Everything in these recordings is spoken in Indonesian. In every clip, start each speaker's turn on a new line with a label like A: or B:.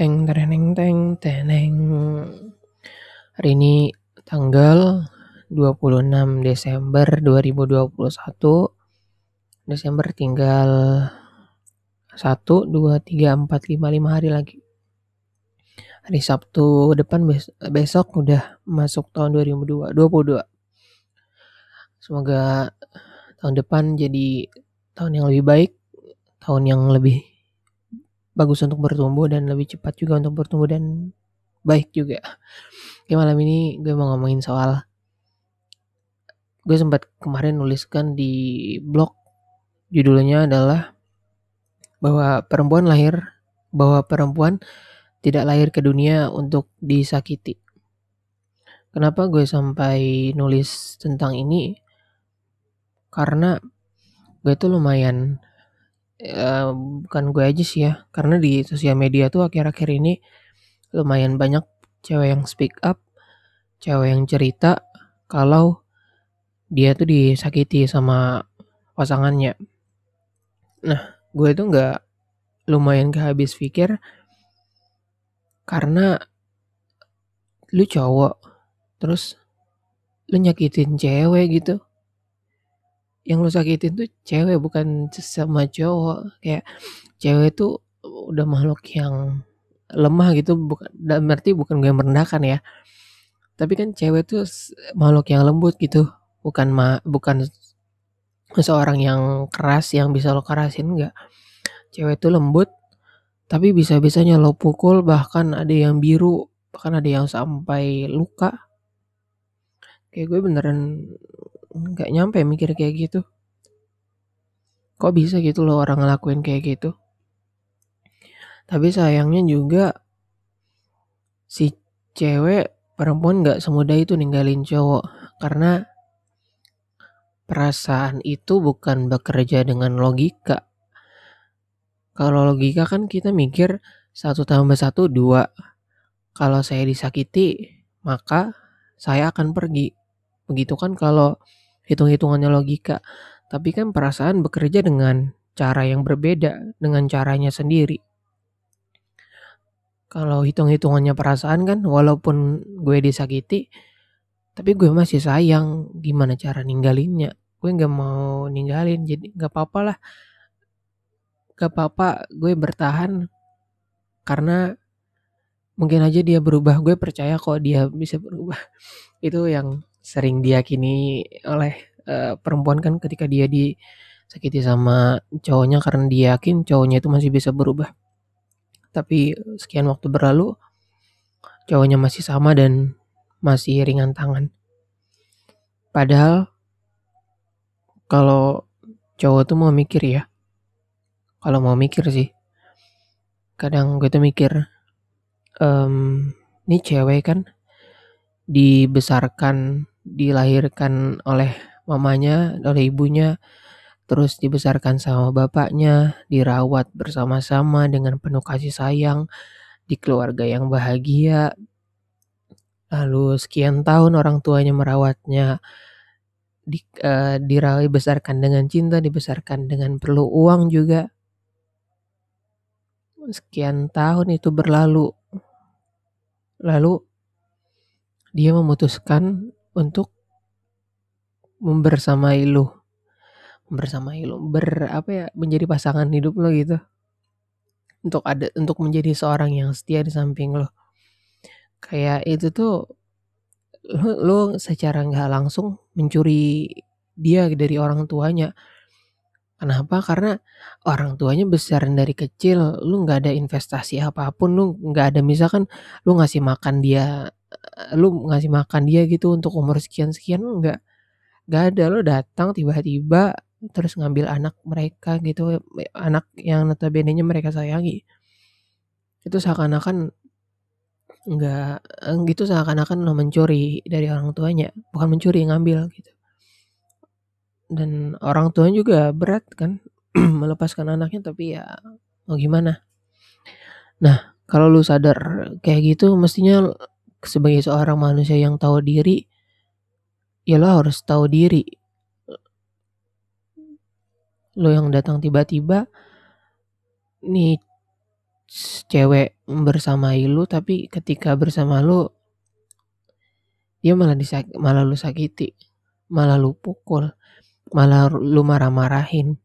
A: Teng tereng teng teneng. Hari ini tanggal 26 Desember 2021. Desember tinggal 1 2 3 4 5 5 hari lagi. Hari Sabtu depan besok udah masuk tahun 2022. Semoga tahun depan jadi tahun yang lebih baik, tahun yang lebih bagus untuk bertumbuh dan lebih cepat juga untuk bertumbuh dan baik juga. Oke malam ini gue mau ngomongin soal gue sempat kemarin nuliskan di blog judulnya adalah bahwa perempuan lahir bahwa perempuan tidak lahir ke dunia untuk disakiti. Kenapa gue sampai nulis tentang ini? Karena gue tuh lumayan bukan gue aja sih ya. Karena di sosial media tuh akhir-akhir ini lumayan banyak cewek yang speak up cewek yang cerita kalau dia tuh disakiti sama pasangannya. Nah gue tuh nggak lumayan kehabis pikir karena lu cowok terus lu nyakitin cewek gitu yang lu sakitin tuh cewek bukan sama cowok. Kayak cewek tuh udah makhluk yang lemah gitu bukan dan berarti bukan gue merendahkan ya. Tapi kan cewek tuh makhluk yang lembut gitu. Bukan ma bukan seorang yang keras yang bisa lo kerasin enggak. Cewek tuh lembut tapi bisa bisanya lo pukul bahkan ada yang biru bahkan ada yang sampai luka. Kayak gue beneran nggak nyampe mikir kayak gitu. Kok bisa gitu loh orang ngelakuin kayak gitu? Tapi sayangnya juga si cewek perempuan nggak semudah itu ninggalin cowok. Karena perasaan itu bukan bekerja dengan logika. Kalau logika kan kita mikir satu tambah satu dua. Kalau saya disakiti maka saya akan pergi begitu kan kalau hitung-hitungannya logika. Tapi kan perasaan bekerja dengan cara yang berbeda, dengan caranya sendiri. Kalau hitung-hitungannya perasaan kan, walaupun gue disakiti, tapi gue masih sayang. Gimana cara ninggalinnya? Gue gak mau ninggalin, jadi gak apa-apa lah. Gak apa-apa gue bertahan karena mungkin aja dia berubah. Gue percaya kok dia bisa berubah. Itu yang sering diyakini oleh uh, perempuan kan ketika dia disakiti sama cowoknya karena dia yakin cowoknya itu masih bisa berubah. Tapi sekian waktu berlalu cowoknya masih sama dan masih ringan tangan. Padahal kalau cowok tuh mau mikir ya. Kalau mau mikir sih. Kadang gue tuh mikir um, ini cewek kan dibesarkan dilahirkan oleh mamanya, oleh ibunya, terus dibesarkan sama bapaknya, dirawat bersama-sama dengan penuh kasih sayang di keluarga yang bahagia. Lalu sekian tahun orang tuanya merawatnya, di, uh, dirawat dibesarkan dengan cinta, dibesarkan dengan perlu uang juga. Sekian tahun itu berlalu. Lalu dia memutuskan untuk membersamai lu. Membersamai lu. Ber apa ya menjadi pasangan hidup lo gitu. Untuk ada untuk menjadi seorang yang setia di samping lo kayak itu tuh lo, lo secara nggak langsung mencuri dia dari orang tuanya. Kenapa? Karena orang tuanya besar dari kecil, lu nggak ada investasi apa pun, lu nggak ada misalkan lu ngasih makan dia lu ngasih makan dia gitu untuk umur sekian-sekian enggak. Enggak ada lo datang tiba-tiba terus ngambil anak mereka gitu anak yang notabene-nya mereka sayangi. Itu seakan-akan enggak gitu seakan-akan lo mencuri dari orang tuanya, bukan mencuri ngambil gitu. Dan orang tuanya juga berat kan melepaskan anaknya tapi ya mau gimana. Nah, kalau lu sadar kayak gitu mestinya sebagai seorang manusia yang tahu diri, ya lo harus tahu diri. Lo yang datang tiba-tiba, nih cewek bersamai lu tapi ketika bersama lu dia malah disak malah lu sakiti, malah lu pukul, malah lu marah-marahin.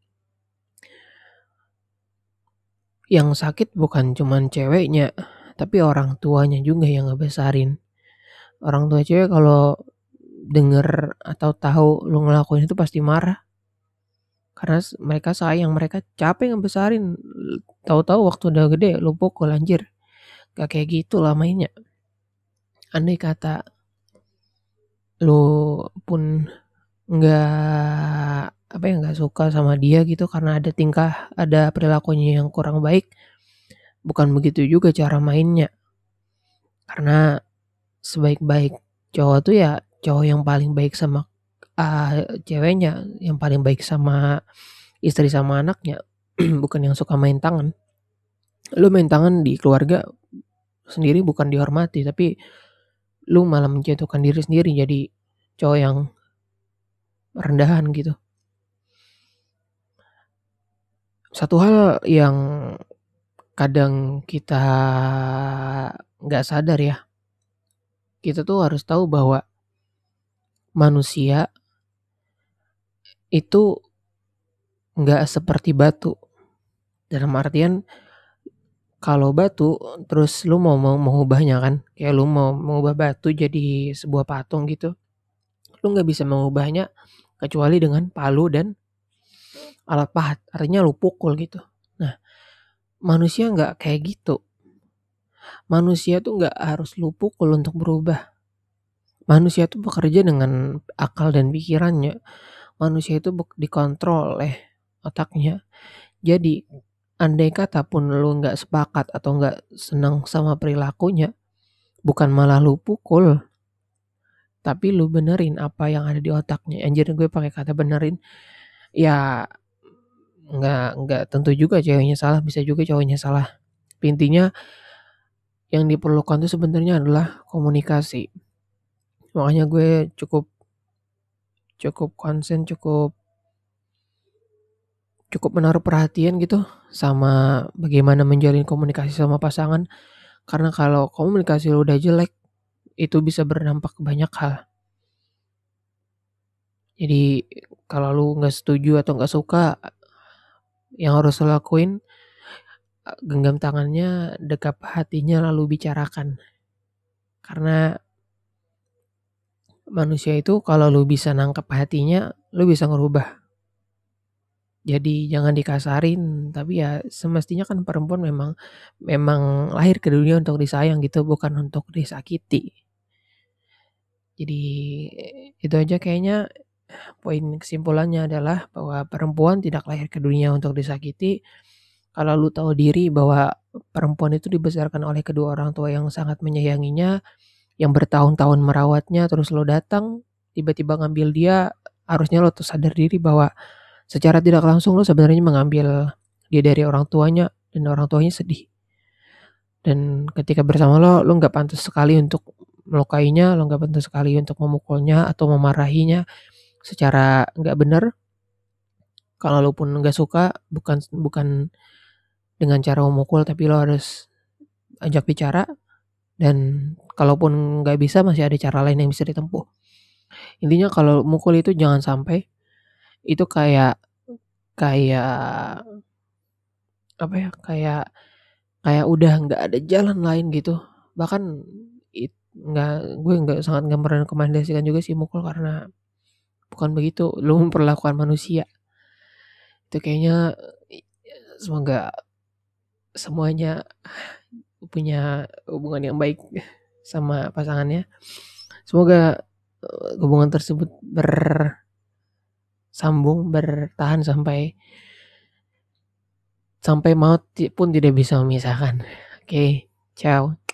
A: Yang sakit bukan cuman ceweknya, tapi orang tuanya juga yang ngebesarin. Orang tua cewek kalau denger atau tahu lu ngelakuin itu pasti marah. Karena mereka sayang, mereka capek ngebesarin. Tahu-tahu waktu udah gede lu pukul anjir. Gak kayak gitu lah mainnya. Andai kata lu pun nggak apa ya nggak suka sama dia gitu karena ada tingkah ada perilakunya yang kurang baik bukan begitu juga cara mainnya karena sebaik-baik cowok tuh ya cowok yang paling baik sama uh, ceweknya yang paling baik sama istri sama anaknya bukan yang suka main tangan lu main tangan di keluarga sendiri bukan dihormati tapi lu malah menjatuhkan diri sendiri jadi cowok yang rendahan gitu. Satu hal yang kadang kita nggak sadar ya, kita tuh harus tahu bahwa manusia itu nggak seperti batu. Dalam artian kalau batu terus lu mau mau mengubahnya kan? Kayak lu mau mengubah batu jadi sebuah patung gitu lu nggak bisa mengubahnya kecuali dengan palu dan alat pahat. Artinya lu pukul gitu manusia nggak kayak gitu. Manusia tuh nggak harus lu pukul untuk berubah. Manusia tuh bekerja dengan akal dan pikirannya. Manusia itu dikontrol oleh otaknya. Jadi andai kata pun lu nggak sepakat atau nggak senang sama perilakunya, bukan malah lu pukul, tapi lu benerin apa yang ada di otaknya. Anjir gue pakai kata benerin, ya nggak nggak tentu juga ceweknya salah, bisa juga cowoknya salah. Intinya yang diperlukan tuh sebenarnya adalah komunikasi. Makanya gue cukup cukup konsen, cukup cukup menaruh perhatian gitu sama bagaimana menjalin komunikasi sama pasangan karena kalau komunikasi lo udah jelek itu bisa berdampak ke banyak hal jadi kalau lu nggak setuju atau nggak suka yang harus lo lakuin genggam tangannya dekap hatinya lalu bicarakan. Karena manusia itu kalau lu bisa nangkep hatinya lu bisa ngerubah. Jadi jangan dikasarin, tapi ya semestinya kan perempuan memang memang lahir ke dunia untuk disayang gitu, bukan untuk disakiti. Jadi itu aja kayaknya poin kesimpulannya adalah bahwa perempuan tidak lahir ke dunia untuk disakiti. Kalau lu tahu diri bahwa perempuan itu dibesarkan oleh kedua orang tua yang sangat menyayanginya, yang bertahun-tahun merawatnya, terus lo datang tiba-tiba ngambil dia, harusnya lo tuh sadar diri bahwa secara tidak langsung lo sebenarnya mengambil dia dari orang tuanya dan orang tuanya sedih dan ketika bersama lo lo nggak pantas sekali untuk melukainya lo nggak pantas sekali untuk memukulnya atau memarahinya secara nggak benar kalau lo pun nggak suka bukan bukan dengan cara memukul tapi lo harus ajak bicara dan kalaupun nggak bisa masih ada cara lain yang bisa ditempuh. Intinya kalau mukul itu jangan sampai itu kayak kayak apa ya kayak kayak udah nggak ada jalan lain gitu. Bahkan nggak gue nggak sangat nggak merekomendasikan juga sih mukul karena bukan begitu lu memperlakukan manusia itu kayaknya semoga semuanya punya hubungan yang baik sama pasangannya semoga eh, hubungan tersebut ber sambung bertahan sampai sampai maut pun tidak bisa memisahkan. Oke, okay, ciao.